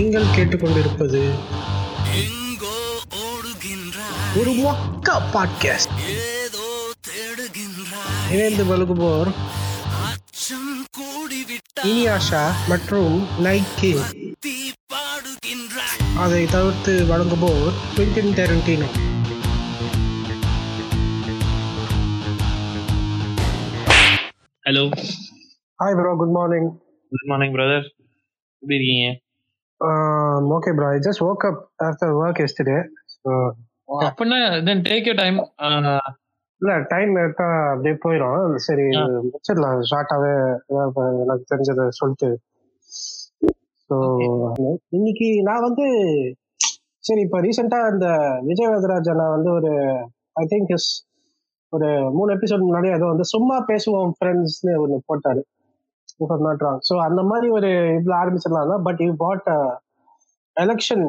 நீங்கள் கேட்டுக்கொண்டிருப்பது ஒரு மொக்க பாட்காஸ்ட் இணைந்து வழங்குவோர் அச்சம் கூடிவிட்டாய் இனியாஷா மற்றும் நைக்கே. தீ பாடுகின்றாய். அதை தவிர்த்து வழங்குவோர் Quentin Tarantino. Hello hi bro good morning good morning brother எப்படி இருக்கீங்க? Okay bro I just woke up after work yesterday so அப்படின்னா தென் டேக் யூ டைம் இல்லை டைம் எடுத்தா அப்படியே போயிடும் சரி. முடிச்சிடலாம். ஷார்ட்டாகவே எனக்கு தெரிஞ்சதை சொல்லிட்டு. ஸோ இன்னைக்கு நான் வந்து சரி இப்போ ரீசெண்டாக இந்த விஜய் வரதராஜ் அண்ணா வந்து ஒரு ஐ திங்க் இஸ் ஒரு மூணு எபிசோட் முன்னாடி ஏதோ வந்து சும்மா பேசுவோம் ஃப்ரெண்ட்ஸ்னு ஒன்று போட்டாரு. நாட் ராங் ஸோ அந்த மாதிரி ஒரு இதில் ஆரம்பிச்சிடலாம் தான் but you put election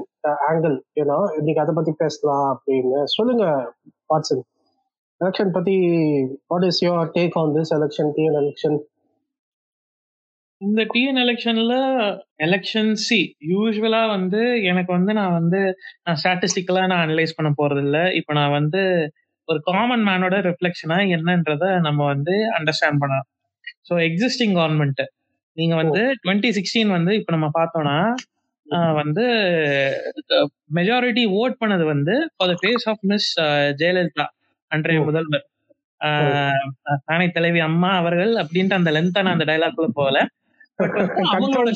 angle ஏன்னா இன்னைக்கு அதை பற்றி பேசலாம் அப்படின்னு. சொல்லுங்க வாட்ஸன் எலெக்ஷன் பத்தி what is your take on this election TN election இந்த டிஎன் எலெக்ஷன்ல எலெக்ஷன் சி யூஸ்வலா வந்து எனக்கு வந்து நான் வந்து நான் ஸ்டாட்டிஸ்டிக்கலா நான் அனலைஸ் பண்ண போறது இல்ல இப்போ நான் வந்து ஒரு காமன் மேனோட ரிஃப்ளெக்ஷனா என்னன்றத நம்ம வந்து அண்டர்ஸ்டாண்ட் பண்ணலாம். ஸோ எக்ஸிஸ்டிங் கவர்மெண்ட் நீங்க வந்து டுவெண்ட்டி சிக்ஸ்டீன் வந்து இப்போ நம்ம பார்த்தோம்னா ஆஹ் வந்து மெஜாரிட்டி ஓட் பண்ணது வந்து for the face of miss Jayalalithaa அன்றைய ஓ. முதல்வர். தானே தலைவி அம்மா அவர்கள் அப்படின்ட்டு அந்த லென்த்தான அந்த டைலாக்குள்ள போகல. வந்து அவங்களோட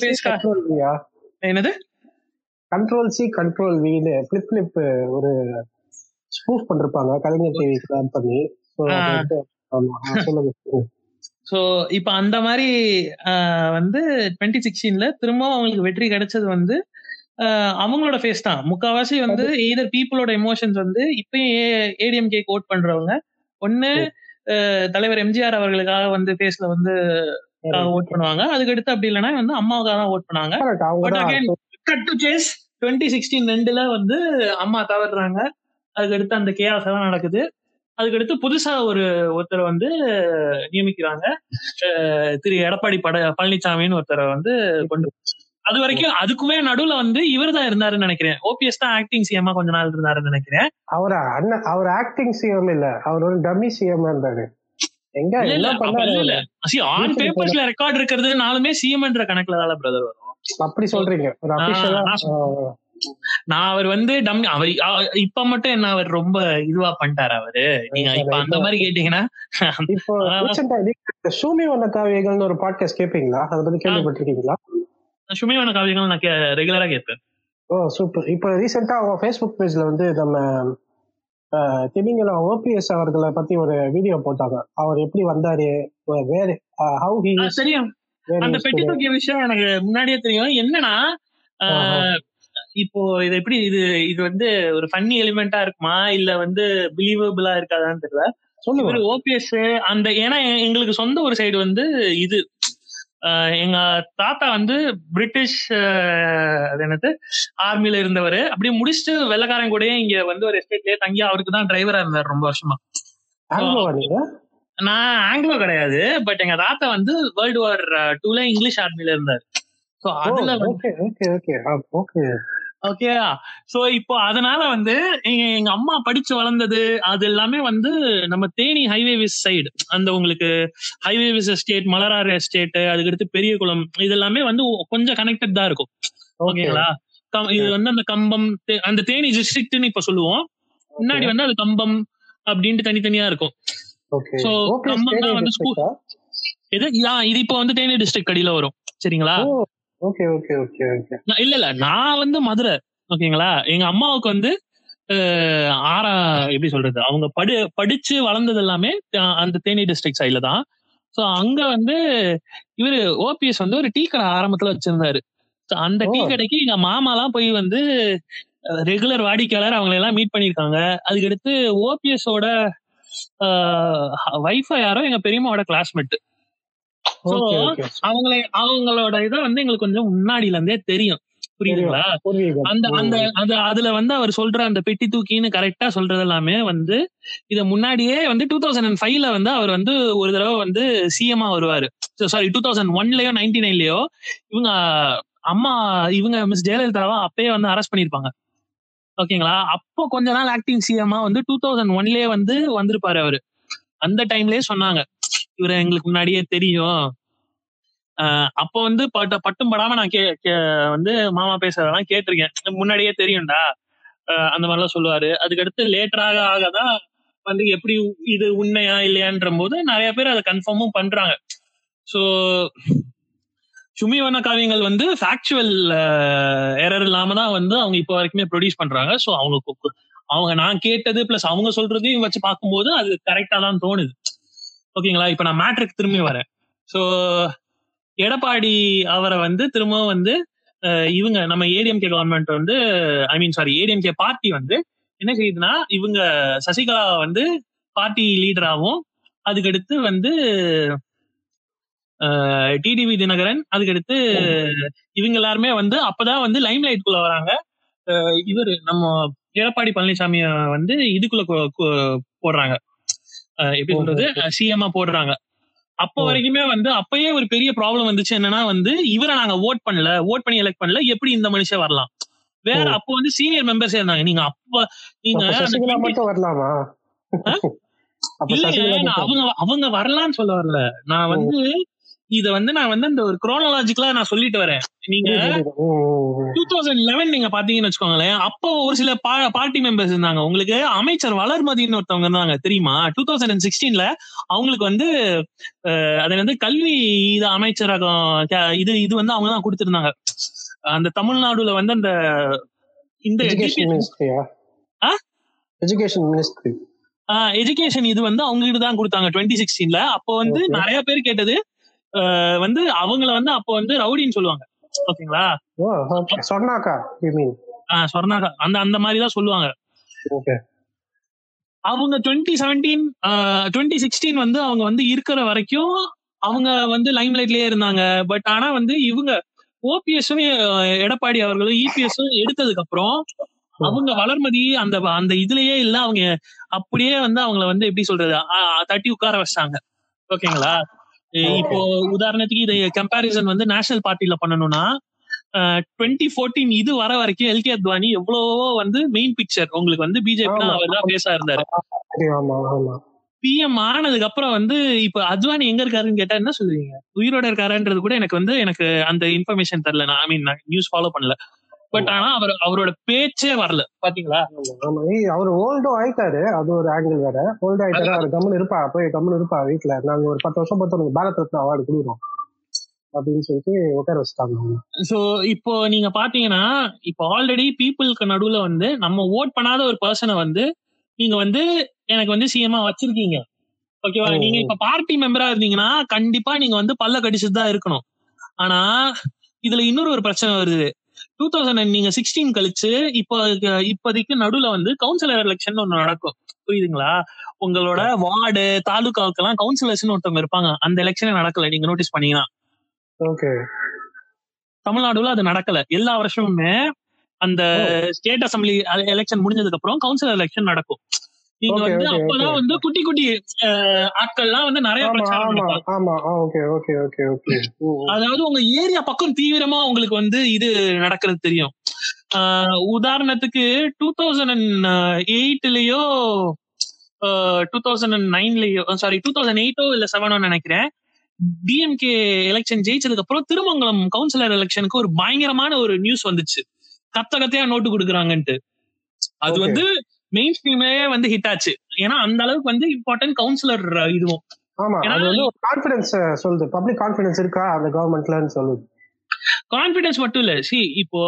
என்னது? கண்ட்ரோல் சி கண்ட்ரோல் வின்னு ஃபிளிப் ஃபிளிப் ஒரு ஸ்பூஃப் பண்ணிருப்பாங்க. கலைஞர் டிவி பிளான் பண்ணி. சொல்லுங்க. ஸோ இப்போ அந்த மாதிரி வந்து டுவெண்ட்டி சிக்ஸ்டீன்ல திரும்ப அவங்களுக்கு வெற்றி கிடைச்சது வந்து அவங்களோட ஃபேஸ் தான். முக்காவாசி வந்து எய்தர் பீப்புளோட எமோஷன்ஸ் வந்து இப்பயும் ஏடிஎம்கே ஓட் பண்றவங்க. ஒன்னு தலைவர் எம்ஜிஆர் அவர்களுக்காக வந்து ஃபேஸ்ல வந்து ஓட் பண்ணுவாங்க. அதுக்கு அடுத்து அப்படி இல்லைன்னா வந்து அம்மாவுக்காக தான் ஓட் பண்ணாங்க. கட் டுவெண்ட்டி சிக்ஸ்டீன் ரெண்டுல வந்து அம்மா தவறுறாங்க. அதுக்கு அடுத்து அந்த கேஆஸ் எல்லாம் நடக்குது. அதுக்கு அடுத்து புதுசா ஒரு ஒருத்தரை வந்து நியமிக்கிறாங்க. திரு எடப்பாடி பட பழனிசாமின்னு ஒருத்தரை வந்து கொண்டு அது வரைக்கும் அதுக்குமே நடுவுல வந்து இவர் தான் இருந்தாருன்னு நினைக்கிறேன். ஓபிஎஸ் தான் ஆக்டிங் சிஎம்மா கொஞ்ச நாள் இருந்தாருன்னு நினைக்கிறேன். அவரா? அண்ணன் அவர் ஆக்டிங் சிஎம் இல்ல. அவர் ஒரு டம்மி சிஎம் இருந்தாரு. எங்க இல்ல இல்ல ஆன் பேப்பர்ஸ்ல ரெக்கார்ட் இருக்கிறதுனாலுமே சிஎம்ன்ற கணக்குல தான் பிரதர் வரும். அப்படி சொல்றீங்க. நான் அவர் வந்து டம் அவர் இப்ப மட்டும் என்ன அவர் ரொம்ப இதுவா பண்ணிட்டாரு அவரு? நீங்க இப்ப அந்த மாதிரி கேட்டீங்கன்னா வண்ண காவியங்கள்னு ஒரு பாட்காஸ்ட் கேட்பீங்களா அதை பத்தி கேள்விப்பட்டிருக்கீங்களா? சுமையான காவியங்கள் நான் ரெகுலரா கேட்பேன் ஓ சூப்பர் இப்போ ரீசெண்டா அவங்க ஃபேஸ்புக் பேஜ்ல வந்து நம்ம திமிங்கலம் ஓபிஎஸ் அவர்களை பத்தி ஒரு வீடியோ போட்டாங்க. அவர் எப்படி வந்தாரு? வேற ஹவு ஹி தெரியும். அந்த பெட்டி விஷயம் எனக்கு முன்னாடியே தெரியும். என்னன்னா. இப்போ இது எப்படி இது இது வந்து ஒரு ஃபன்னி எலிமெண்டா இருக்குமா? இல்ல வந்து பிலீவபிளா இருக்காதான்னு தெரியல. சொல்லுங்க. ஓபிஎஸ் அந்த ஏன்னா எங்களுக்கு சொந்த ஒரு சைடு வந்து இது எங்க தாத்தா வந்து பிரிட்டிஷ் அது என்னது? ஆர்மில இருந்தவர். அப்படியே முடிச்சுட்டு வெள்ளக்காரன் கூடயே இங்க வந்து ஒரு எஸ்டேட்லயே தங்கி அவருக்கு தான் டிரைவரா இருந்தார் ரொம்ப வருஷமா. நான் ஆங்கிலோ கிடையாது. பட் எங்க தாத்தா வந்து வேர்ல்டு வார் டூல இங்கிலீஷ் ஆர்மில இருந்தார். ஸோ அதுல வந்து okay okay okay okay okay so இப்போ அதனால வந்து எங்க அம்மா படிச்சு வளர்ந்தது அது எல்லாமே வந்து நம்ம தேனி ஹைவே விஸ் சைடு அந்த உங்களுக்கு highway this estate Malararu estate அதுக்கடுத்து பெரிய குளம் இது எல்லாமே வந்து கொஞ்சம் கனெக்டட் தான் இருக்கும். ஓகே ஓகேங்களா இது வந்து அந்த கம்பம் அந்த தேனி டிஸ்ட்ரிக்ட்னு இப்ப சொல்லுவோம். முன்னாடி வந்து அது கம்பம் அப்படின்ட்டு தனித்தனியா இருக்கும். ஓகே கம்பம் தான் வந்து இது இப்போ வந்து தேனி டிஸ்ட்ரிக்ட் அடியில வரும். சரிங்களா? Okay okay okay okay. இல்ல இல்ல. நான் வந்து மதுரை. ஓகேங்களா? எங்க அம்மாவுக்கு வந்து ஆறா எப்படி சொல்றது? அவங்க படி படிச்சு வளர்ந்தது எல்லாமே அந்த தேனி டிஸ்ட்ரிக்ட் சைட்ல தான். சோ அங்க வந்து இவரு ஓபிஎஸ் வந்து ஒரு டீ கடை ஆரம்பத்துல வச்சிருந்தாரு. So, அந்த டீ. கடைக்கு எங்க மாமாலாம் போய் வந்து ரெகுலர் வாடிக்கையாளர் அவங்களை எல்லாம் மீட் பண்ணிருக்காங்க அதுக்கடுத்து ஓபிஎஸோட வைஃபை யாரோ எங்க பெரியம்மாவோட கிளாஸ்மேட் ஓகே அவங்களை அவங்களோட இதை வந்து எங்களுக்கு கொஞ்சம் முன்னாடில இருந்தே தெரியும். புரியுதுங்களா? புரியுது. அந்த அந்த அந்த அதுல வந்து அவர் சொல்ற அந்த பெட்டி தூக்கின்னு கரெக்டா சொல்றது எல்லாமே வந்து இத முன்னாடியே வந்து டூ தௌசண்ட் அண்ட் ஃபைவ்ல வந்து அவர் வந்து ஒரு தடவை வந்து சிஎம்ஆ வருவாரு. சாரி டூ தௌசண்ட் ஒன்லயோ நைன்டி நைன்லயோ இவங்க அம்மா இவங்க மிஸ் ஜெயலலிதாவா அப்பயே வந்து அரெஸ்ட் பண்ணிருப்பாங்க. ஓகேங்களா? அப்போ கொஞ்ச நாள் ஆக்டிங் சிஎம்மா வந்து டூ தௌசண்ட் ஒன்லயே வந்து வந்திருப்பாரு அவரு. அந்த டைம்லயே சொன்னாங்க. இவரை எங்களுக்கு முன்னாடியே தெரியும். ஆஹ் அப்போ வந்து பட்ட பட்டும் படாம நான் கே வந்து மாமா பேசுறதெல்லாம் கேட்டிருக்கேன். முன்னாடியே தெரியும்டா. ஆஹ் அந்த மாதிரிலாம் சொல்லுவாரு. அதுக்கடுத்து லேட்டராக ஆகதான் வந்து எப்படி இது உண்மையா இல்லையான்ற போது நிறைய பேர் அதை கன்ஃபார்மும் பண்றாங்க. ஸோ சுமி வண்ண காவியங்கள் வந்து ஃபேக்சுவல் எரர் இல்லாம தான் வந்து அவங்க இப்போ வரைக்குமே ப்ரொடியூஸ் பண்றாங்க. ஸோ அவங்களுக்கு அவங்க நான் கேட்டது பிளஸ் அவங்க சொல்றதையும் வச்சு பார்க்கும்போது அது கரெக்டா தான் தோணுது. ஓகேங்களா? இப்ப நான் மேட்ருக்கு திரும்பி வரேன். ஸோ எடப்பாடி அவரை வந்து திரும்பவும் வந்து இவங்க நம்ம ஏடிஎம்கே கவர்மெண்ட் வந்து I mean sorry ADMK party வந்து என்ன செய்யுதுன்னா இவங்க சசிகலா வந்து பார்ட்டி லீடராகவும் அதுக்கடுத்து வந்து டிடிவி தினகரன் அதுக்கடுத்து இவங்க எல்லாருமே வந்து அப்பதான் வந்து லைம் குள்ள வராங்க. இவரு நம்ம எடப்பாடி பழனிசாமிய வந்து இதுக்குள்ள போடுறாங்க. எப்படி சொல்றது? சிஎம்ஆ போடுறாங்க. அப்போ. வரைக்குமே வந்து அப்பயே ஒரு பெரிய ப்ராப்ளம் வந்துச்சு என்னன்னா வந்து இவரை நாங்க ஓட் பண்ணல ஓட் பண்ணி எலெக்ட் பண்ணல எப்படி இந்த மனுஷன் வரலாம்? வேற. அப்போ வந்து சீனியர் மெம்பர்ஸ் இருந்தாங்க. நீங்க அப்ப நீங்க அப்ப அந்த சசிகலா 20 மட்டும் வரலாமா? மட்டும். அவங்க அவங்க வரலாம்னு சொல்ல வரல. நான் வந்து இத வந்து நான் வந்து அந்த ஒரு குரோனாலஜிக்கலா நான் சொல்லிட்டு வரேன். நீங்க. டூ தௌசண்ட் லெவன் நீங்க பாத்தீங்கன்னு வச்சுக்கோங்களேன் அப்போ ஒரு சில பார்ட்டி மெம்பர்ஸ் இருந்தாங்க. உங்களுக்கு அமைச்சர் வளர்மதின்னு ஒருத்தவங்க இருந்தாங்க தெரியுமா? டூ தௌசண்ட் அண்ட் சிக்ஸ்டீன்ல அவங்களுக்கு வந்து அது வந்து கல்வி இது அமைச்சரகம் இது இது வந்து அவங்க தான் கொடுத்திருந்தாங்க. அந்த தமிழ்நாடுல வந்து அந்த இந்த எஜுகேஷன் மினிஸ்ட்ரி எஜுகேஷன் இது வந்து அவங்க கிட்ட தான் கொடுத்தாங்க டுவெண்ட்டி சிக்ஸ்டீன்ல அப்போ வந்து. நிறைய பேர் கேட்டது வந்து அவங்கள வந்து அப்போ வந்து ரவுடின்னு சொல்லுவாங்க. ஓகேங்களா? சொன்னாக்கா சொர்ணாக்கா அந்த அந்த மாதிரி தான் சொல்லுவாங்க அவங்க டுவெண்ட்டி செவன்டீன் டுவெண்ட்டி சிக்ஸ்டீன் வந்து அவங்க வந்து இருக்கிற வரைக்கும் அவங்க வந்து லைம் லைட்லயே இருந்தாங்க. பட் ஆனா வந்து இவங்க ஓபிஎஸும் எடப்பாடி அவர்களும் இபிஎஸும் எடுத்ததுக்கு அப்புறம் அவங்க வளர்மதி அந்த அந்த இதுலயே இல்ல அவங்க அப்படியே வந்து அவங்கள வந்து எப்படி சொல்றது தட்டி உட்கார வச்சாங்க. ஓகேங்களா? இப்போ உதாரணத்துக்கு இது கம்பாரிசன் வந்து நேஷனல் பார்ட்டில பண்ணணும்னா டுவெண்ட்டி ஃபோர்டீன் இது வர வரைக்கும் எல்கே அத்வானி எவ்வளவோ வந்து மெயின் பிக்சர் உங்களுக்கு வந்து பிஜேபி. அவர் தான் பேசா இருந்தாரு பிஎம் ஆனதுக்கு அப்புறம் வந்து இப்ப அத்வானி எங்க இருக்காருன்னு கேட்டா என்ன சொல்லுவீங்க? உயிரோட இருக்காருன்றது கூட எனக்கு வந்து எனக்கு அந்த இன்ஃபர்மேஷன் தெரியல. நான் ஐ மீன் நியூஸ் ஃபாலோ பண்ணல. பட் ஆனா அவர் அவரோட பேச்சே வரல. பாத்தீங்களா? அவரு ஓல்டும் ஆயிட்டாரு. அது ஒரு ஆங்கிள் வேற. ஓல்டு ஆயிட்டாரு. அவர் கம்முன்னு இருப்பா. போய் கம்முன்னு இருப்பா வீட்டுல நாங்க ஒரு பத்து வருஷம் பத்து உனக்கு பாரத் ரத்னா அவார்டு கொடுக்குறோம். அப்படின்னு சொல்லிட்டு உட்கார வச்சுட்டாங்க. சோ இப்போ நீங்க பாத்தீங்கன்னா இப்போ ஆல்ரெடி பீப்புளுக்கு நடுவுல வந்து நம்ம ஓட் பண்ணாத ஒரு பர்சனை வந்து நீங்க வந்து எனக்கு வந்து சிஎம்ஆ வச்சிருக்கீங்க. ஓகேவா நீங்க. இப்ப பார்ட்டி மெம்பரா இருந்தீங்கன்னா கண்டிப்பா நீங்க வந்து பல்ல கடிச்சுட்டு தான் இருக்கணும். ஆனா இதுல இன்னொரு ஒரு பிரச்சனை வருது. டூ தௌசண்ட் நீங்க சிக்ஸ்டீன் கழிச்சு இப்போ இப்போதைக்கு நடுவுல வந்து கவுன்சிலர் எலெக்ஷன் ஒண்ணு நடக்கும். புரியுதுங்களா? உங்களோட வார்டு தாலுகாவுக்கெல்லாம் கவுன்சிலர்ஸ்னு ஒருத்தவங்க இருப்பாங்க. அந்த எலெக்ஷனே நடக்கல. நீங்க நோட்டீஸ் பண்ணீங்கன்னா. ஓகே. தமிழ்நாடுல அது நடக்கல. எல்லா வருஷமுமே அந்த ஸ்டேட் அசம்பிளி எலெக்ஷன் முடிஞ்சதுக்கு அப்புறம் கவுன்சிலர் எலெக்ஷன் நடக்கும். நீங்க வந்து அப்பதான். வந்து குட்டி குட்டி ஆட்கள்லாம் வந்து நிறைய பிரச்சாரம் அதாவது உங்க ஏரியா பக்கம் தீவிரமா உங்களுக்கு வந்து இது நடக்கிறது தெரியும். உதாரணத்துக்கு டூ தௌசண்ட் அண்ட் எயிட்லயோ டூ தௌசண்ட் அண்ட் நைன்லயோ சாரி டூ தௌசண்ட் எயிட்டோ இல்ல செவனோ நினைக்கிறேன் டிஎம்கே எலெக்ஷன் ஜெயிச்சதுக்கு அப்புறம் திருமங்கலம் கவுன்சிலர் எலெக்ஷனுக்கு ஒரு பயங்கரமான ஒரு நியூஸ் வந்துச்சு. கத்த கத்தையா நோட்டு கொடுக்குறாங்கன்ட்டு. அது. வந்து மெயின் ஸ்ட்ரீமே வந்து ஹிட் ஆச்சு. ஏன்னா அந்த அளவுக்கு வந்து இம்பார்ட்டன்ட் கவுன்சிலர் இதுவும். ஆமா அது வந்து ஒரு கான்பிடன்ஸ் சொல்லுது. பப்ளிக் கான்பிடன்ஸ் இருக்கா? அந்த கவர்மெண்ட்லன்னு சொல்லுது. கான்பிடன்ஸ் மட்டும் இல்ல. சி இப்போ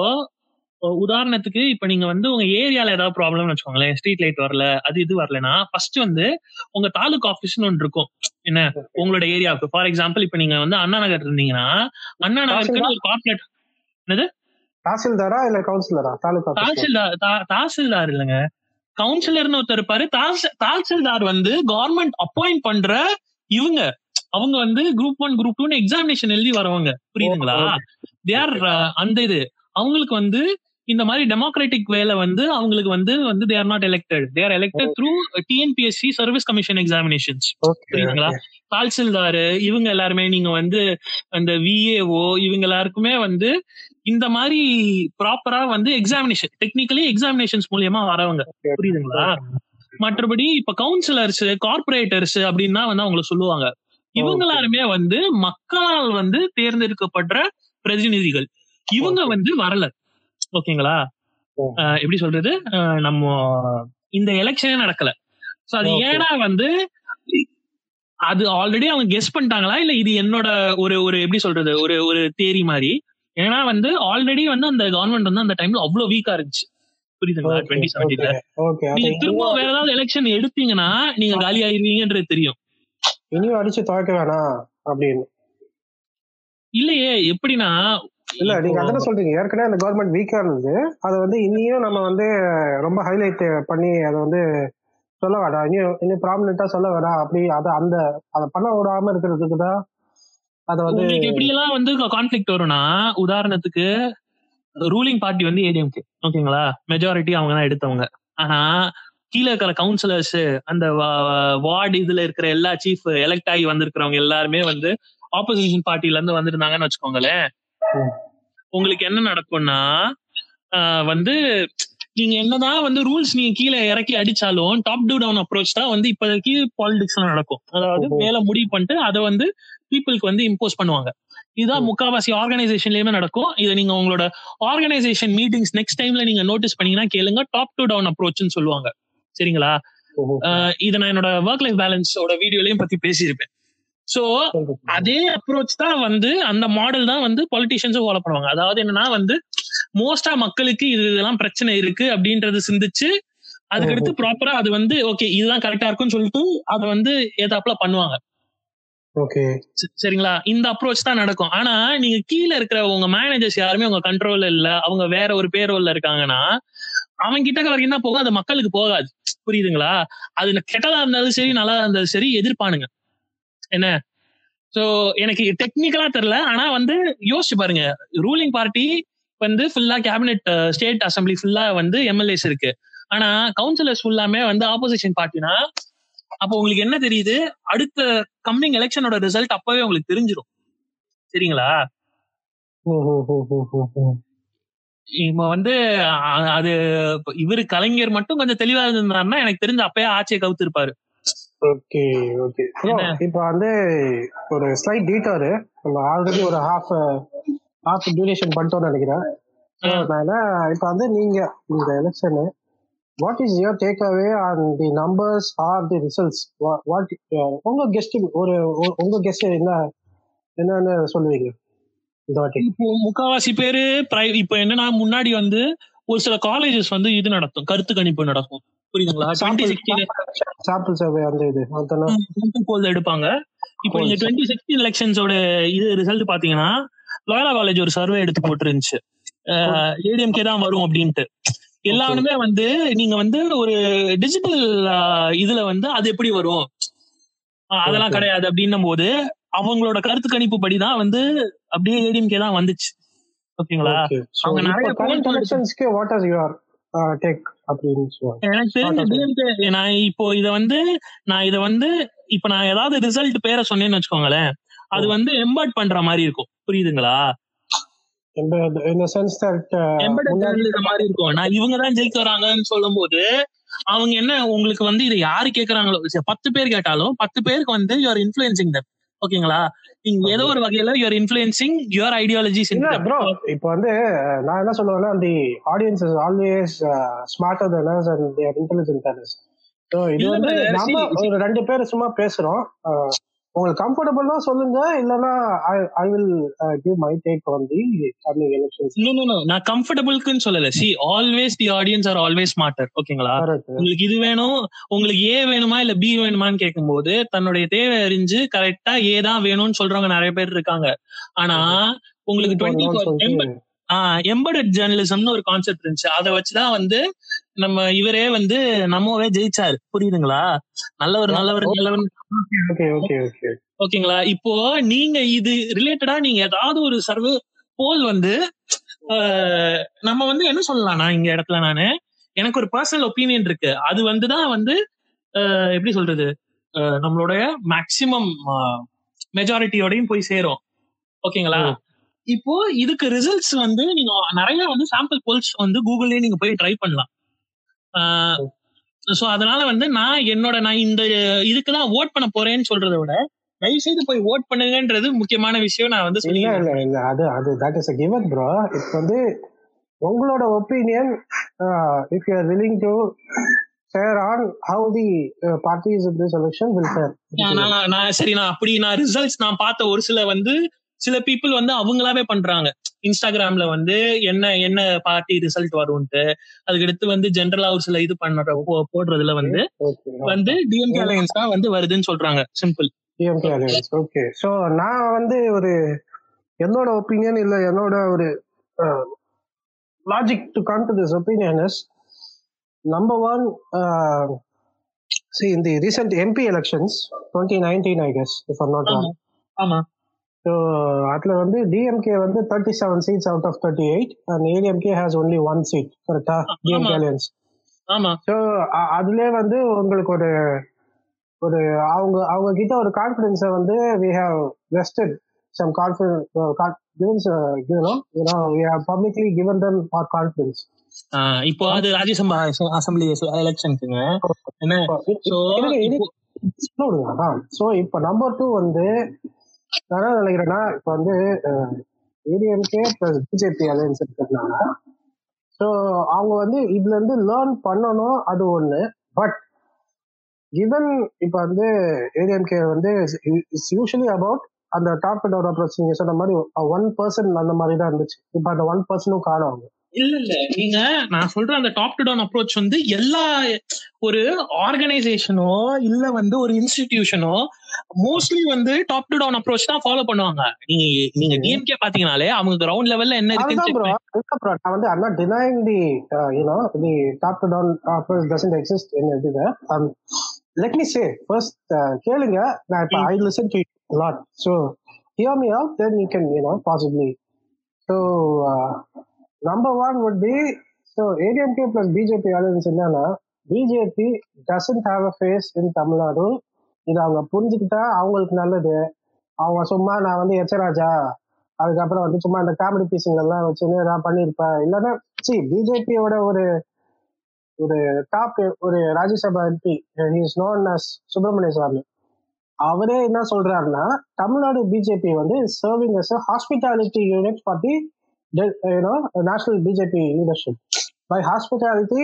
உதாரணத்துக்கு இப்ப நீங்க வந்து உங்க ஏரியால ஏதாவது ப்ராப்ளம்னு வச்சுக்கோங்களேன் ஸ்ட்ரீட் லைட் வரல அது இது வரலனா ஃபர்ஸ்ட் வந்து உங்க தாலுக் ஆபீஸ்னு ஒன்று இருக்கும். என்ன? உங்களோட ஏரியாவுக்கு. ஃபார் எக்ஸாம்பிள் இப்ப நீங்க வந்து அண்ணா நகர் இருந்தீங்கன்னா அண்ணா நகருக்கு ஒரு கார்பரேட் தாசில்தாரா இல்ல கவுன்சிலரா? தாசில்தார் தாசில்தார் இல்லைங்க. கவுன்சிலர்னு ஒருத்தர் இருப்பாரு. தாசி- தாசில்தார் வந்து கவர்மெண்ட் அப்பாயிண்ட் பண்ற இவங்க. அவங்க வந்து குரூப் ஒன் குரூப் டூன்னு எக்ஸாமினேஷன் எழுதி வரவங்க. புரியுதுங்களா? தே ஆர் அந்த இது. அவங்களுக்கு வந்து இந்த மாதிரி டெமோக்ராட்டிக் வேல வந்து அவங்களுக்கு வந்து வந்து they are not elected they are elected through TNPSC service commission examinations Okay, புரியுதுங்களா. தால்சில்தாரு இவங்க எல்லாருமே நீங்க வந்து அந்த விஏஓ இவங்க எல்லாருக்குமே வந்து இந்த மாதிரி ப்ராப்பரா வந்து எக்ஸாமினேஷன் டெக்னிக்கலி எக்ஸாமினேஷன்ஸ் மூலியமா வரவங்க. புரியுதுங்களா? மற்றபடி இப்ப கவுன்சிலர்ஸ் கார்பரேட்டர்ஸ் அப்படின்னா வந்து அவங்கள சொல்லுவாங்க. இவங்க. எல்லாருமே வந்து மக்களால் வந்து தேர்ந்தெடுக்கப்படுற பிரதிநிதிகள். இவங்க வந்து வரல. ஓகேங்களா? எப்படி சொல்றது? நம்ம இந்த எலெக்ஷனே நடக்கல. சோ அது. ஏன்னா வந்து அது ஆல்ரெடி அவங்க கெஸ் பண்ணிட்டாங்களா? இல்ல இது என்னோட ஒரு ஒரு எப்படி சொல்றது? ஒரு ஒரு தேரி மாதிரி. ஏன்னா வந்து ஆல்ரெடி வந்து அந்த கவர்மெண்ட் வந்து அந்த டைம்ல அவ்வளவு வீக்கா இருந்துச்சு. புரியுதுங்களா? டுவெண்ட்டி செவன்டீன்ல ஓகே நீங்க திரும்ப வேற ஏதாவது எலெக்ஷன் எடுத்தீங்கன்னா நீங்க காலி ஆயிருவீங்கன்றது தெரியும். இனியும் அடிச்சு துவைக்க வேணாம் அப்படின்னு. இல்லையே எப்படின்னா இல்ல நீங்க அதான சொல்றீங்க. ஏற்கனவே அந்த கவர்மெண்ட் வீக்கா இருந்தது. அதை வந்து இனியும் நம்ம வந்து ரொம்ப ஹைலைட் பண்ணி அதை வந்து சொல்ல வேண்டாம் இனியும் இன்னும் ப்ராமினெண்டா சொல்ல வேண்டாம் அப்படி அதை அந்த அதை பண்ண விடாம இருக்கிறதுக்கு தான் அதை வந்து உங்களுக்கு எப்படி எல்லாம் வந்து கான்ஃபிளிக்ட் வரும்னா உதாரணத்துக்கு ரூலிங் பார்ட்டி வந்து ஏடிஎம்கே ஓகேங்களா மெஜாரிட்டி அவங்க தான் எடுத்தவங்க. ஆனா கீழே இருக்கிற கவுன்சிலர்ஸ் அந்த வார்டு இதுல இருக்கிற எல்லா சீஃப் எலெக்ட் ஆகி வந்திருக்கிறவங்க எல்லாருமே வந்து ஆப்போசிஷன் பார்ட்டில இருந்து வந்திருந்தாங்கன்னு வச்சுக்கோங்களேன். உங்களுக்கு என்ன நடக்கும்னா வந்து நீங்க என்னதான் வந்து ரூல்ஸ் நீங்க கீழே இறக்கி அடிச்சாலும் டாப் டூ டவுன் அப்ரோச் தான் வந்து இப்போதைக்கு பாலிடிக்ஸ்ல நடக்கும். அதாவது. மேல முடிவு பண்ணிட்டு அதை வந்து பீப்புளுக்கு வந்து இம்போஸ் பண்ணுவாங்க. இதுதான். முக்காவாசி ஆர்கனைசேஷன்லயுமே நடக்கும். இதை நீங்க உங்களோட ஆர்கனைசேஷன் மீட்டிங்ஸ் நெக்ஸ்ட் டைம்ல நீங்க நோட்டீஸ் பண்ணீங்கன்னா கேளுங்க. டாப் டு டவுன் அப்ரோச்னு சொல்லுவாங்க. சரிங்களா? இதை நான் என்னோட ஒர்க் லைஃப் பேலன்ஸோட வீடியோலயும் பத்தி பேசியிருப்பேன். சோ. அதே அப்ரோச் தான் வந்து அந்த மாடல் தான் வந்து பொலிட்டிஷியன்ஸும் ஃபாலோ பண்ணுவாங்க. அதாவது என்னன்னா வந்து மோஸ்டா மக்களுக்கு இது இதெல்லாம் பிரச்சனை இருக்கு அப்படின்றது சிந்திச்சு அதுக்கடுத்து ப்ராப்பரா அது வந்து ஓகே இதுதான் கரெக்டா இருக்கும்னு சொல்லிட்டு அதை வந்து ஏதாப்புல பண்ணுவாங்க. ஓகே. சரிங்களா? இந்த அப்ரோச் தான் நடக்கும். ஆனா நீங்க கீழே இருக்கிற உங்க மேனேஜர்ஸ் யாருமே உங்க கண்ட்ரோல்ல இல்ல. அவங்க வேற ஒரு பேரோல்ல இருக்காங்கன்னா அவங்க கிட்ட வரைக்கும் தான் போகும்? அது மக்களுக்கு போகாது. புரியுதுங்களா? அது கெட்டதா இருந்தாலும் சரி நல்லா இருந்தாலும் சரி எதிர்ப்பானுங்க. என்ன? சோ எனக்கு டெக்னிக்கலா தெரியல. ஆனா வந்து யோசிச்சு பாருங்க. ரூலிங் பார்ட்டி வந்து ஃபுல்லா கேபினெட் ஸ்டேட் அசம்பிளி ஃபுல்லா வந்து எம்எல்ஏஸ் இருக்கு. ஆனா கவுன்சிலர்ஸ் ஃபுல்லாமே வந்து ஆப்போசிஷன் பார்ட்டினா அப்போ உங்களுக்கு என்ன தெரியுது? அடுத்த கம்மிங் எலெக்ஷனோட ரிசல்ட் அப்பவே உங்களுக்கு தெரிஞ்சிடும் சரிங்களா? இப்போ வந்து அது இவரு கலைஞர் மட்டும் கொஞ்சம் தெளிவா இருந்தாருன்னா எனக்கு தெரிஞ்ச அப்பயே ஆட்சியை கவுத்திருப்பாரு. Okay okay? இப்போ வந்து ஒரு ஸ்லைட் டீட்டர் நம்ம ஆல்ரெடி ஒரு ஹாஃப் ஹாஃப் டியூரேஷன் பண்ணிட்டோம்னு நினைக்கிறேன். அதனால இப்போ வந்து நீங்க இந்த election what is your take away on the numbers are the results what உங்க கெஸ்ட் ஒரு உங்க கெஸ்ட் என்ன என்னன்னு சொல்லுவீங்க? இந்த வாட்டி. இப்போ முக்காவாசி பேரு இப்போ என்னன்னா முன்னாடி வந்து ஒரு சில காலேஜஸ் வந்து இது நடத்தும் கருத்து கணிப்பு நடக்கும். புரியுதுங்களா? சாம்பிள் சர்வே அந்த இது எடுப்பாங்க. இப்போ இந்த. டுவெண்ட்டி சிக்ஸ்டீன் எலெக்ஷன்ஸோட இது ரிசல்ட் பாத்தீங்கன்னா லோயலா காலேஜ் ஒரு சர்வே எடுத்து போட்டுருந்துச்சு. ஏடிஎம்கே தான் வரும் அப்படின்ட்டு. எல்லாருமே வந்து நீங்க வந்து ஒரு டிஜிட்டல் இதுல வந்து அது எப்படி வரும்? அதெல்லாம். கிடையாது அப்படின்னும் போது அவங்களோட கருத்து கணிப்பு படிதான் வந்து அப்படியே ஏடிஎம்கே தான் வந்துச்சு. ஓகேங்களா? அவங்க நிறைய வாட் யுவர் எனக்கு தெரிஞ்ச நான் இப்போ இத வந்து நான் இத வந்து இப்ப நான் ஏதாவது ரிசல்ட் பேரை சொன்னேன்னு வச்சுக்கோங்களேன். அது வந்து எம்பர்ட் பண்ற மாதிரி இருக்கும். புரியுதுங்களா? Uh, மாதிரி இருக்கும். நான் இவங்க தான் ஜெயிக்க வராங்கன்னு சொல்லும் போது அவங்க என்ன உங்களுக்கு வந்து இதை யாரு கேக்குறாங்களோ பத்து பேர் கேட்டாலும் பத்து பேருக்கு வந்து யூஆர் இன்ஃபுளுசிங் ஓகேங்களா? நீங்க ஏதோ ஒரு வகையில you are influencing your ideologies bro இப்போ வந்து நான் என்ன சொல்லுவேன்னா the audience is always smarter than us and they are intelligent than us. So இது வந்து நம்ம ஒரு ரெண்டு பேர் சும்மா பேசுறோம். உங்களுக்கு கம்ஃபர்டபுள்னா சொல்லுங்க. இல்லைன்னா I will give my take on the coming elections no no no நான் கம்ஃபர்டபுள்க்குன்னு சொல்லல. See always the audience are always smarter ஓகேங்களா உங்களுக்கு இது வேணும் உங்களுக்கு ஏ வேணுமா இல்ல பி வேணுமான்னு கேட்கும்போது தன்னுடைய தேவை அறிஞ்சு கரெக்டா ஏ தான் வேணும்னு சொல்றவங்க நிறைய பேர் இருக்காங்க. ஆனா உங்களுக்கு டுவெண்ட்டி எம்படட் ஜேர்னலிசம்னு ஒரு கான்செப்ட் இருந்துச்சு. அதை வச்சுதான் வந்து நம்ம இவரே வந்து நம்மவே ஜெயிச்சாரு. புரியுதுங்களா? நல்லவர் நல்லவர் நல்லவர். ஓகேங்களா? இப்போ நீங்க இது ரிலேட்டடா நீங்க ஏதாவது ஒரு சர்வே போல் வந்து நம்ம வந்து என்ன சொல்லலாம்னா இங்க இடத்துல நானு எனக்கு ஒரு பர்சனல் ஒப்பீனியன் இருக்கு. அது வந்துதான் வந்து எப்படி சொல்றது? நம்மளுடைய மேக்சிமம் மெஜாரிட்டியோடையும் போய் சேரும். ஓகேங்களா. இப்போ இதுக்கு ரிசல்ட்ஸ் வந்து நீங்க நிறைய வந்து சாம்பிள் போல்ஸ் வந்து கூகுள்லயே நீங்க போய் ட்ரை பண்ணலாம். சோ அதனால வந்து நான் என்னோட நான் இந்த இதுக்கு தான் ஓட் பண்ண போறேன்னு சொல்றதை விட தயவு செய்து போய் ஓட் பண்ணுங்கன்றது முக்கியமான விஷயம் நான் வந்து இல்ல இல்ல இல்ல. அது அது that is a given bro இப்போ வந்து உங்களோட opinion if you are willing to share on how the parties in this election will நான் நான் சரி நான் அப்படி நான் ரிசல்ட்ஸ் நான் பார்த்த ஒரு சில வந்து சில பீப்புள் வந்து அவங்களாவே பண்றாங்க. இன்ஸ்டாகிராம்ல வந்து என்ன என்ன பார்ட்டி ரிசல்ட் வரும்ட்டு அதுக்கடுத்து வந்து ஜென்ரலா ஒரு சில இது பண்ண போ- போடுறதுல வந்து வந்து டிஎம்கே அலையன்ஸ் தான் வந்து வருதுன்னு சொல்றாங்க. Simple DMK alliance okay so நான் வந்து ஒரு என்னோட ஒப்பீனியன் இல்லை என்னோட ஒரு logic to come to this opinion is number one see in the recent MP elections 2019 I guess if I'm not wrong. ஆமா. ஸோ அதில் வந்து டிஎம்கே வந்து thirty seven seats out of thirty eight and ADMK has only one seat கரெக்டா DMK alliance so அதுலேயே வந்து உங்களுக்கு ஒரு ஒரு அவங்க அவங்க கிட்ட ஒரு கான்ஃபிடென்ஸை வந்து we have vested some confidence we have publicly given them our confidence. Ah இப்போ அது ராஜ்யசபா அசம்பிளி எலெக்ஷனுக்குங்க என்ன? ஸோ இப்போ நம்பர் டூ வந்து நான் என்ன நினைக்கிறேன்னா இப்போ வந்து ஏடிஎம்கே ப்ளஸ் பிஜேபி அலையன்ஸ் இருக்கிறதுனால ஸோ அவங்க வந்து இதுல இருந்து லேர்ன் பண்ணணும் அது ஒண்ணு. பட் ஈவன் இப்போ வந்து ஏடிஎம்கே வந்து இட்ஸ் யூஸ்வலி அபவுட் அந்த டாப் டவுன் அப்ரோச் நீங்க சொன்ன மாதிரி ஒன் பர்சன் அந்த மாதிரி தான் இருந்துச்சு. இப்போ அந்த ஒன் பர்சனும் காணும் அவங்க. இல்ல இல்ல. நீங்க நான் சொல்ற அந்த டாப் டு டவுன் அப்ரோச் வந்து எல்லா ஒரு ஆர்கனைசேஷனோ இல்ல வந்து ஒரு இன்ஸ்டிடியூஷனோ மோஸ்ட்லி வந்து டாப் டு டவுன் அப்ரோச் தான் ஃபாலோ பண்ணுவாங்க. நீங்க நீங்க டிஎம்கே பாத்தீங்கனாலே அவங்க கிரவுண்ட் லெவல்ல என்ன ப்ரோ நான் வந்து not denying the uh, you know the top to down approach doesn't exist in இது let me say first uh, கேளுங்க. நான் இப்ப ம். I listen to you a lot. So hear me out then you can you number one would be so ADMK be BJP என்னன்னா BJP doesn't have a face in Tamil Nadu இது அவங்க புரிஞ்சுக்கிட்டா அவங்களுக்கு நல்லது. அவங்க சும்மா நான் வந்து எச்சராஜா அதுக்கப்புறம் வந்து சும்மா இந்த காமெடி பீஸுங்கெல்லாம் வச்சுன்னு நான் பண்ணியிருப்பேன். இல்லைன்னா சி பிஜேபியோட ஒரு ஒரு டாப் ஒரு Rajya Sabha MP is known as Subramanian Swamy அவரே என்ன சொல்றாருன்னா தமிழ்நாடு பிஜேபி வந்து serving as hospitality unit for the you know national BJP leadership by hospitality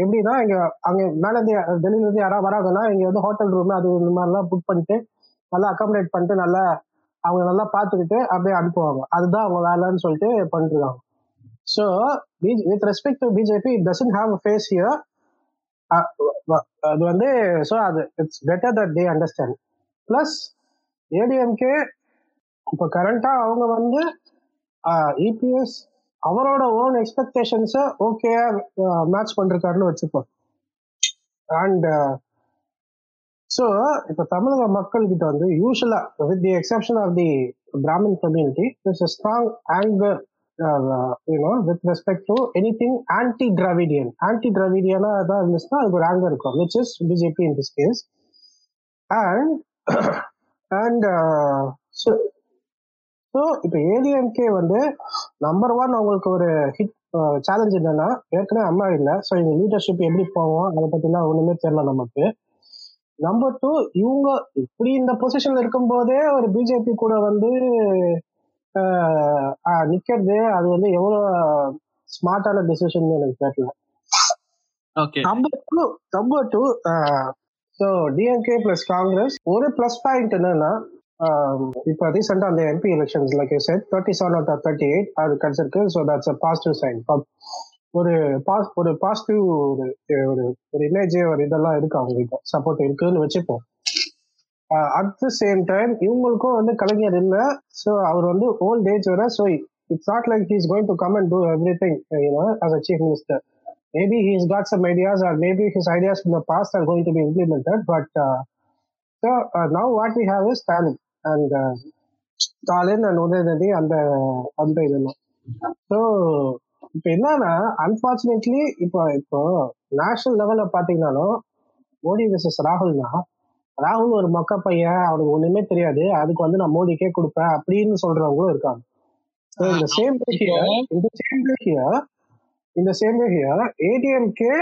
எப்படின்னா இங்க அங்க மேலே இருந்து டெல்லியில இருந்து யாராவது வராங்கன்னா இங்க வந்து ஹோட்டல் ரூம் அது இந்த மாதிரிலாம் புக் பண்ணிட்டு நல்லா அக்காமடேட் பண்ணிட்டு நல்லா அவங்க நல்லா பார்த்துக்கிட்டு அப்படியே அனுப்புவாங்க. அதுதான் அவங்க வேலைன்னு சொல்லிட்டு பண்ணிருக்காங்க so with respect to BJP it doesn't have face here அது வந்து ஸோ அது it's better that they understand plus ADMK இப்போ கரண்ட்டாக அவங்க வந்து இபிஎஸ் அவரோட ஓன் எக்ஸ்பெக்டேஷன்ஸை ஓகே மேட்ச் பண்ணிருக்காருன்னு வச்சுப்போம் அண்ட் ஸோ இப்போ தமிழக மக்கள் கிட்ட வந்து யூஸ்வலா with the exception of the Brahmin community is a strong anchor you know with respect to any thing anti Dravidian anti டிராவிடியனா தான் இருந்துச்சுன்னா அதுக்கு ஒரு ஆங்கர் இருக்கும் which is BJP in this case and and so இப்போ ADMK வந்து number one அவங்களுக்கு ஒரு hit challenge என்னன்னா ஏற்கனவே அம்மா இல்லை. ஸோ இந்த லீடர்ஷிப் எப்படி போவோம் அதை பற்றிலாம் ஒன்றுமே தெரியல நமக்கு. நம்பர் டூ இவங்க இப்படி இந்த பொசிஷன்ல இருக்கும்போதே ஒரு பிஜேபி கூட வந்து நிக்கிறது அது வந்து எவ்வளோ ஸ்மார்ட்டான டிசிஷன் எனக்கு தெரியல. Okay number two number two so DMK plus Congress ஒரு ப்ளஸ் பாயிண்ட் என்னன்னா Um, இப்போ ரீசெண்டாக அந்த MP elections like said thirty seven out of thirty eight அது கிடைச்சிருக்கு so that's a positive sign ஒரு பாஸ் ஒரு பாசிட்டிவ் ஒரு ஒரு ஒரு இமேஜ் ஒரு இதெல்லாம் இருக்கு அவங்க கிட்ட சப்போர்ட் இருக்குன்னு வச்சுப்போம். அட் த சேம் டைம் இவங்களுக்கும் வந்து கலைஞர் இல்லை. ஸோ அவர் வந்து ஓல்ட் ஏஜ் வர so it's not like he's going to come and do every thing you know as a chief minister maybe he's got some ideas or maybe his ideas from the past are going to be implemented but uh, so uh, now what we uh, Stalin and Udhayanidhi அந்த அந்த இதெல்லாம் so இப்போ என்னன்னா unfortunately இப்போ இப்போ national லெவல்ல பாத்தீங்கன்னாலும் Modi versus ராகுல்னா ராகுல் ஒரு மொக்க பையன் அவனுக்கு ஒண்ணுமே தெரியாது. அதுக்கு வந்து நான் மோடிக்கே கொடுப்பேன் அப்படின்னு சொல்றவங்களும் இருக்காங்க. So, இந்த சேம் இந்த சேம் இந்த சேம் ஏடிஎம்கே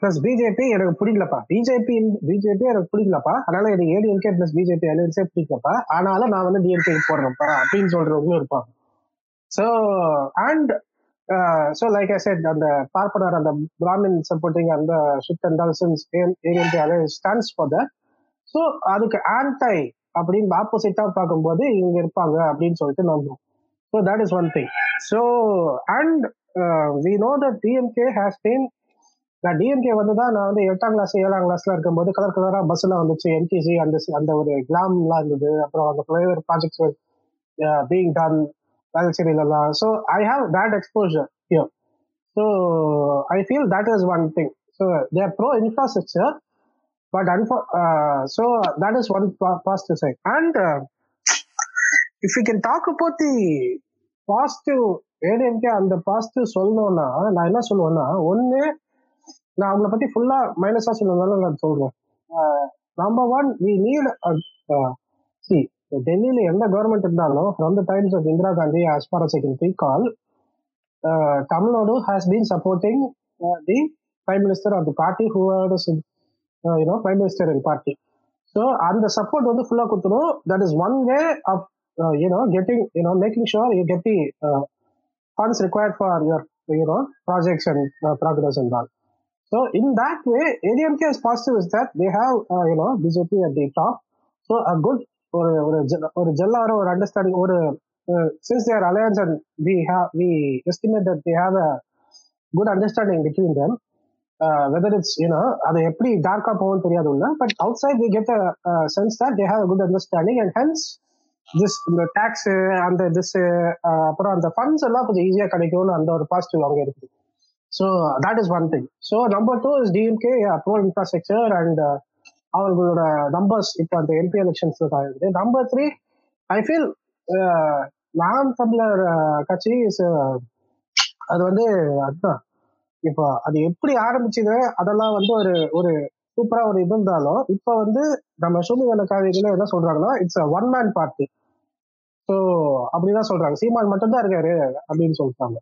பிளஸ் பிஜேபி எனக்கு பிடிக்கலப்பா. பிஜேபி பிஜேபி எனக்கு பிடிக்கலப்பா. அதனால எனக்கு ஏடிஎம்கே பிளஸ் பிஜேபி அலையன்ஸே பிடிக்கலப்பா. ஆனாலும் நான் வந்து டிஎம்கே போடுறேன்ப்பா அப்படின்னு சொல்றவங்களும் இருப்பாங்க. So and so like I said அந்த பார்ப்பனர் அந்த பிராமின் சப்போர்ட்டிங் அந்த shift and டால்சன்ஸ் ADMK alliance stands for that so அதுக்கு ஆன்டை அப்படின்னு ஆப்போசிட்டா பார்க்கும்போது இவங்க இருப்பாங்க அப்படின்னு சொல்லிட்டு நம்புறோம். So that is one thing so and we know that DMK has been நான் டிஎம்கே வந்து தான் நான் வந்து எட்டாம் கிளாஸ் ஏழாம் கிளாஸ்ல இருக்கும்போது கலர் கலரா பஸ்ல வந்துச்சு என்டிசி அந்த அந்த ஒரு கிளாம்லாம் இருந்தது. அப்புறம் அந்த flavour projects being done வேல்சேரியிலலாம் so I have that exposure here so I feel that is one thing so there bro infrastructure but unfor- so that is one positive side and if you can talk about the positive ADMK அந்த positive சொல்லணும்னா நான் என்ன சொல்லுவேன்னா ஒன்று நான் அவங்கள பத்தி ஃபுல்லா மைனஸா சொல்லணும்னாலும் நான் சொல்றேன். Number one we need see டெல்லியில எந்த கவர்மெண்ட் இருந்தாலும் from the times of Indira Gandhi as for security call Tamil Nadu has been supporting the prime minister of the party who you know prime minister in party so அந்த support வந்து ஃபுல்லாக கொடுத்துரும். That is one way of you know getting you know making sure you get the funds required for your you know projects and progress and all so in that way ADMK is positive is that they have you know BJP at the top so a good ஒரு ஒரு ஜெ- ஒரு ஜெல்லார ஒரு understanding ஒரு since their alliance and we have we estimate that they have a good understanding between them whether it's you know அது எப்படி டார்க்கா போகும் தெரியாது உள்ள but outside we get sense that they have good understanding and hence this இந்த tax அந்த this அப்புறம் அந்த ஃபண்ட்ஸ் எல்லாம் கொஞ்சம் ஈஸியா கிடைக்கும்னு அந்த ஒரு பாசிட்டிவ் அங்க இருக்குது So that is one thing so number two is DMK bro infrastructure and அவர்களோட நம்பர்ஸ் இப்போ அந்த எம்பி எலெக்ஷன்ஸ்ல தான் இருக்குது. நம்பர் த்ரீ ஐ ஃபீல் நாம் தமிழர் uh, கட்சி இஸ் uh, அது வந்து அதுதான் இப்போ அது எப்படி ஆரம்பிச்சது அதெல்லாம் வந்து ஒரு ஒரு சூப்பரா ஒரு இது இருந்தாலும் இப்போ வந்து நம்ம சூழ்நிலை காவிரியில என்ன சொல்றாங்கன்னா it's a one man party so அப்படிதான் சொல்றாங்க. சீமான் மட்டும்தான் இருக்காரு அப்படின்னு சொல்லிட்டாங்க.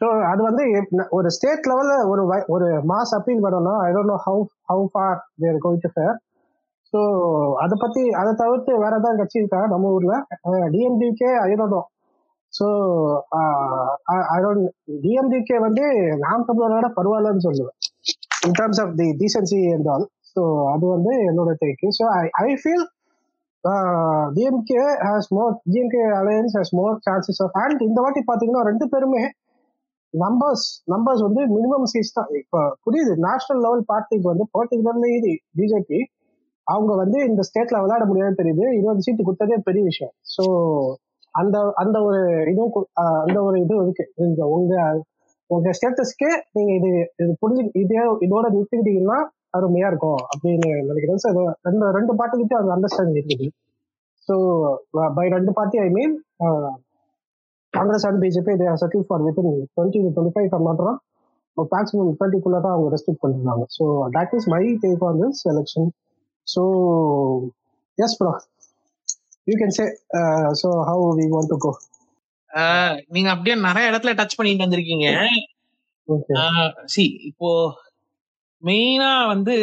ஸோ அது வந்து ஒரு ஸ்டேட் லெவலில் ஒரு ஒரு மாஸ் அப்பீல் பண்ணணும் I don't know how how far they're going to fare so அதை பற்றி அதை தவிர்த்து வேற ஏதாவது கட்சி இருக்கா நம்ம ஊரில்? டிஎம்டிகே ஐரோனோ ஸோ ஐ டோன்ட் டிஎம்டிகே வந்து நாம் தமிழரோட பரவாயில்லன்னு சொல்லுவேன். In terms of the decency and all so அது வந்து என்னோட take so I I feel DMK has more DMK alliance has more chances of and இந்த வாட்டி பார்த்தீங்கன்னா ரெண்டு பேருமே நம்பர்ஸ் நம்பர்ஸ் வந்து மினிமம் சீட்ஸ் தான். இப்போ புரியுது? நேஷனல் லெவல் பார்ட்டிக்கு வந்து பர்டிகுலர்லி பிஜேபி அவங்க வந்து இந்த ஸ்டேட்ல விளையாட முடியாதுன்னு தெரியுது. இருபது சீட்டு கொடுத்ததே பெரிய விஷயம். ஸோ அந்த அந்த ஒரு இதுவும் அந்த ஒரு இது இருக்கு. இந்த உங்க உங்க ஸ்டேட்டஸ்க்கு நீங்க இது இது புரிஞ்சு இதே இதோட நிறுத்திக்கிட்டீங்கன்னா அருமையா இருக்கும் அப்படின்னு நினைக்கிறேன். ஸோ ரெண்டு ரெண்டு பார்ட்டிக்கிட்டே அந்த அண்டர்ஸ்டாண்டிங் இருக்குது. ஸோ பை ரெண்டு party I mean Congress and BJP they are settle for within twenty two twenty five மாத்திரம் மேக்ஸிமம் தேர்ட்டிக்குள்ள தான் அவங்க ரெஸ்ட்ரிக்ட் பண்ணிருந்தாங்க. So that is my take on this election so yes bro you can say so how we want to go நீங்க அப்படியே நிறைய இடத்துல touch பண்ணிட்டு வந்திருக்கீங்க. சி இப்போ மெயினா வந்து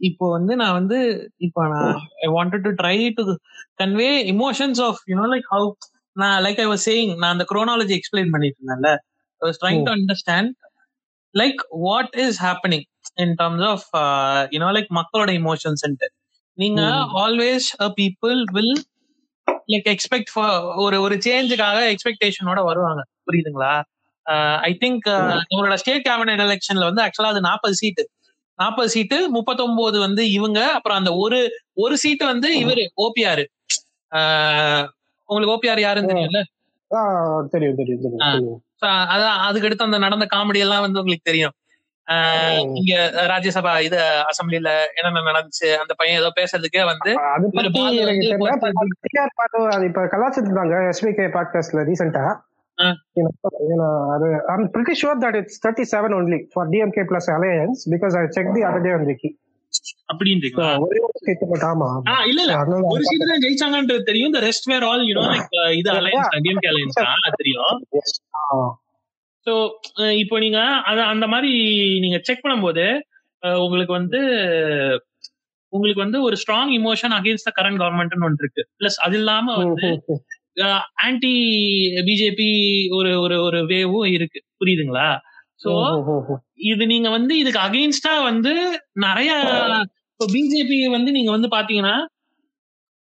இப்போ வந்து நான் வந்து இப்போ நான் I wanted to try to convey emotions of you know like how நான் லைக் ஐ வாஸ் சேயிங் நான் அந்த குரோனாலஜி எக்ஸ்பிளைன் பண்ணிட்டு இருந்தேன்ல I was trying to understand like what is happening in terms of you know like மக்களோட emotions நீங்க. Always a people will like expect ஒரு ஒரு சேஞ்சுக்காக எக்ஸ்பெக்டேஷனோட வருவாங்க. புரியுதுங்களா? ஐ திங்க் நம்மளோட ஸ்டேட் கேபினட் எலெக்ஷன்ல வந்து ஆக்சுவலா அது நாற்பது சீட்டு. நாற்பது சீட்டு முப்பத்தொன்பது வந்து இவங்க அப்புறம் அந்த ஒரு ஒரு சீட்டு வந்து இவரு ஓபிஆர் உங்களுக்கு ஓபிஆர் யாருன்னு தெரியும்ல? தெரியும் தெரியும் தெரியும் அதான் அதுக்கு அடுத்து அந்த நடந்த காமெடி எல்லாம் வந்து உங்களுக்கு தெரியும். இங்க ராஜ்யசபா இது அசம்பிளில என்னென்ன நடந்துச்சு அந்த பையன் ஏதோ பேசுறதுுக்கே வந்து இப்ப கலாச்சிருந்தாங்க எஸ்பிகே பாட்காஸ்ட்ல ரீசெண்டா. அது I'm pretty sure that it's thirty seven only for DMK plus alliance because I check the other day on wiki. அப்படின்றீங்களா? ஒரே இல்ல ஒரு சீட் தான் ஜெயிச்சாங்கன்றது தெரியும். இந்த rest were all you know like இது அலைன்ஸ் டிஎம்கே அலைன்ஸ் தான் அது தெரியும். ஆ, ஸோ இப்போ நீங்க அந்த மாதிரி நீங்க செக் பண்ணும்போது உங்களுக்கு வந்து உங்களுக்கு வந்து ஒரு strong emotion against the current கவர்மெண்ட்னு ஒன்று இருக்கு. பிளஸ் அது இல்லாம வந்து. ஆன்டி பிஜேபி ஒரு ஒரு ஒரு வேவும் இருக்கு. புரியுதுங்களா? சோ. இது நீங்க வந்து இதுக்கு அகைன்ஸ்டா வந்து நிறைய இப்போ பிஜேபி வந்து நீங்க வந்து பாத்தீங்கன்னா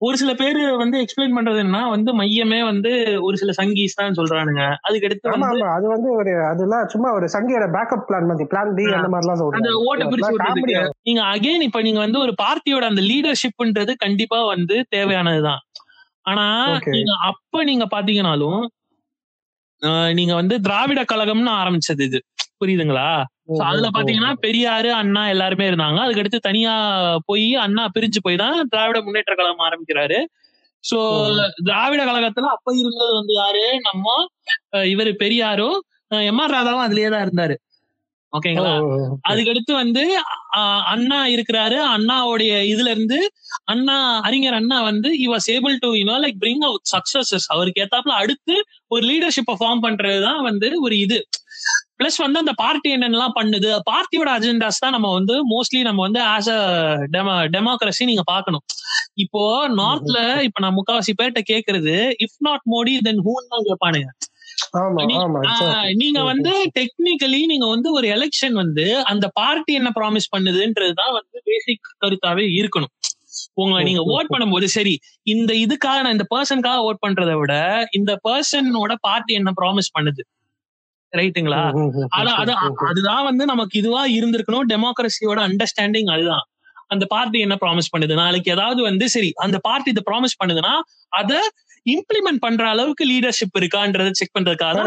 ஒரு சில பேர் வந்து எக்ஸ்பிளைன் பண்றது என்ன வந்து மையமே வந்து ஒரு சில சங்கீஸ் தான் சொல்றானுங்க. அதுக்கு ஆமா ஆமா. அது வந்து ஒரு அதெல்லாம் சும்மா ஒரு சங்கியோட பேக்கப் பிளான் மாதிரி பிளான் பி அந்த மாதிரிலாம் அந்த சொல்றாங்க ஓட்டை பிரிச்சு விடுறதுக்கு நீங்க அகைன் இப்ப நீங்க வந்து ஒரு பார்ட்டியோட அந்த லீடர்ஷிப்ன்றது கண்டிப்பா வந்து தேவையானதுதான். ஆனா. நீங்க அப்ப நீங்க பாத்தீங்கன்னாலும் நீங்க வந்து திராவிட கழகம்னு ஆரம்பிச்சது இது. புரியுதுங்களா? So அதுல பாத்தீங்கன்னா பெரியாரு அண்ணா எல்லாருமே இருந்தாங்க. அதுக்கடுத்து தனியா போய் அண்ணா பிரிஞ்சு போய் தான் திராவிட முன்னேற்ற கழகம் ஆரம்பிக்கிறாரு. சோ திராவிட கழகத்துல அப்ப இருந்தது வந்து யாரு? நம்ம இவரு பெரியாரும் எம் ஆர் ராதாவும் அதுலயே தான் இருந்தாரு. ஓகேங்களா? அதுக்கடுத்து வந்து அண்ணா இருக்கிறாரு. அண்ணாவுடைய இதுல இருந்து அண்ணா அறிஞர் அண்ணா வந்து he was able to you know like bring out successes. அவருக்கு ஏத்தாப்புல அடுத்து ஒரு லீடர்ஷிப்பை ஃபார்ம் பண்றதுதான் வந்து ஒரு இது. பிளஸ் வந்து அந்த பார்ட்டி என்னென்னலாம் பண்ணுது? பார்ட்டியோட அஜெண்டாஸ் தான் நம்ம வந்து மோஸ்ட்லி நம்ம வந்து ஆஸ் அ டெமோ டெமோக்ரஸி நீங்க பார்க்கணும். இப்போ நார்த்ல இப்ப நான் முக்காவாசி பேர்ட்ட கேக்குறது இஃப் நாட் மோடி தென் ஹூன்னு தான் கேட்பானுங்க. நீங்க வந்து டெக்னிக்கலி நீங்க வந்து ஒரு எலெக்ஷன் வந்து அந்த பார்ட்டி என்ன ப்ராமிஸ் பண்ணுதுன்றதுதான் வந்து பேசிக் கருத்தாவே இருக்கணும். உங்களை நீங்க ஓட் பண்ணும்போது சரி இந்த இதுக்காக நான் இந்த பர்சனுக்காக ஓட் பண்றதை விட இந்த பர்சனோட பார்ட்டி என்ன ப்ராமிஸ் பண்ணுது? ரைட்டுங்களா? அதான். அதுதான் வந்து நமக்கு இதுவா இருந்திருக்கணும். டெமோக்ரஸியோட அண்டர்ஸ்டாண்டிங் அதுதான். அந்த பார்ட்டி என்ன ப்ராமிஸ் பண்ணுது? நாளைக்கு ஏதாவது வந்து சரி அந்த பார்ட்டி இதை ப்ராமிஸ் பண்ணுதுன்னா அத இம்ப்ளிமெண்ட் பண்ற அளவுக்கு லீடர்ஷிப் இருக்கான்றதை செக் பண்றதுக்காக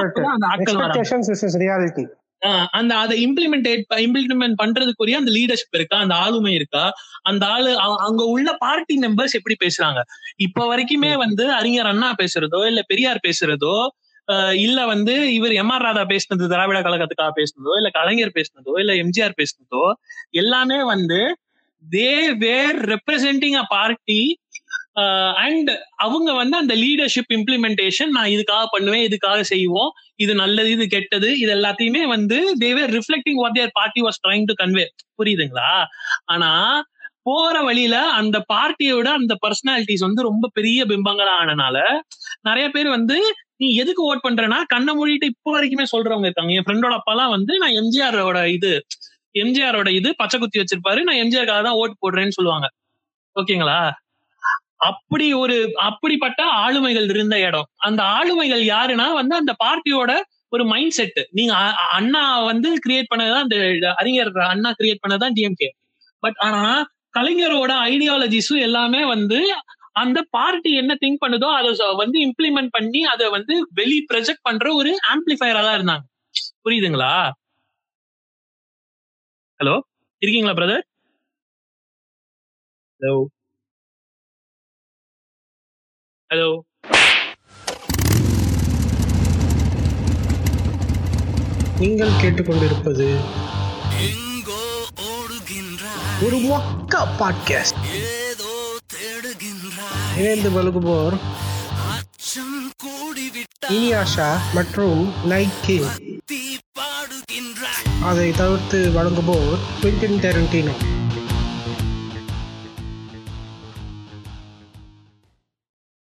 அந்த அதை இம்ப்ளிமெண்டேட் இம்ப்ளிமெண்ட் பண்றதுக்குரிய அந்த லீடர்ஷிப் இருக்கா? அந்த ஆளுமை இருக்கா? அந்த ஆளு அங்க உள்ள பார்ட்டி மெம்பர்ஸ் எப்படி பேசுறாங்க? இப்ப வரைக்குமே வந்து அறிஞர் அண்ணா பேசுறதோ இல்ல பெரியார் பேசுறதோ இல்ல வந்து இவர் எம் ஆர் ராதா பேசினது திராவிட கழகத்துக்காக பேசினதோ இல்ல கலைஞர் பேசினதோ இல்ல எம்ஜிஆர் பேசினதோ எல்லாமே வந்து they were representing a party and அவங்க வந்து அந்த லீடர்ஷிப் இம்ப்ளிமெண்டேஷன் நான் இதுக்காக பண்ணுவேன் இதுக்காக செய்வோம் இது நல்லது இது கெட்டது இது எல்லாத்தையுமே வந்து they were reflecting what their party was trying to convey புரியுதுங்களா? ஆனா போற வழியில அந்த பார்ட்டியோட அந்த பர்சனாலிட்டிஸ் வந்து ரொம்ப பெரிய பிம்பங்களா ஆனனால நிறைய பேர் வந்து நீ எதுக்கு ஓட் பண்றேன்னா கண்ணை மூடிட்டு இப்போ வரைக்குமே சொல்றவங்க இருக்காங்க. என் ஃப்ரெண்டோட அப்பாலாம் வந்து நான் எம்ஜிஆரோட இது எம்ஜிஆரோட இது பச்சை குத்தி வச்சிருப்பாரு. நான் எம்ஜிஆருக்காக தான் ஓட்டு போடுறேன்னு சொல்லுவாங்க. ஓகேங்களா? அப்படி ஒரு அப்படிப்பட்ட ஆளுமைகள் இருந்த இடம். அந்த ஆளுமைகள் யாருன்னா வந்து அந்த பார்ட்டியோட ஒரு மைண்ட் செட் நீங்க அண்ணா வந்து கிரியேட் பண்ணதான் அந்த அறிஞர் அண்ணா கிரியேட் பண்ணதான் டிஎம்கே பட் ஆனா கலைஞரோட ஐடியாலஜிஸும் எல்லாமே வந்து அந்த பார்ட்டி என்ன திங்க் பண்ணுதோ அதை வந்து இம்ப்ளிமெண்ட் பண்ணி அதை வந்து வெளி ப்ரொஜெக்ட் பண்ற ஒரு ஆம்பிளிஃபயரா தான் இருந்தாங்க. புரியுதுங்களா? ஹலோ இருக்கீங்களா பிரதர் ஹலோ ஹலோ நீங்கள் கேட்டுக்கொண்டிருப்பது ஒரு மொக்க பாட்காஸ்ட். ஏதோ தேடுகின்றாய். இணைந்து வழங்குவோர் அச்சம் கூடிவிட்டாய் இனியாஷா மற்றும் நைக்கே. தீ பாடுகின்றாய். அதை தவிர்த்து வழங்குவோர் குவிண்டின் டெரண்டினோ.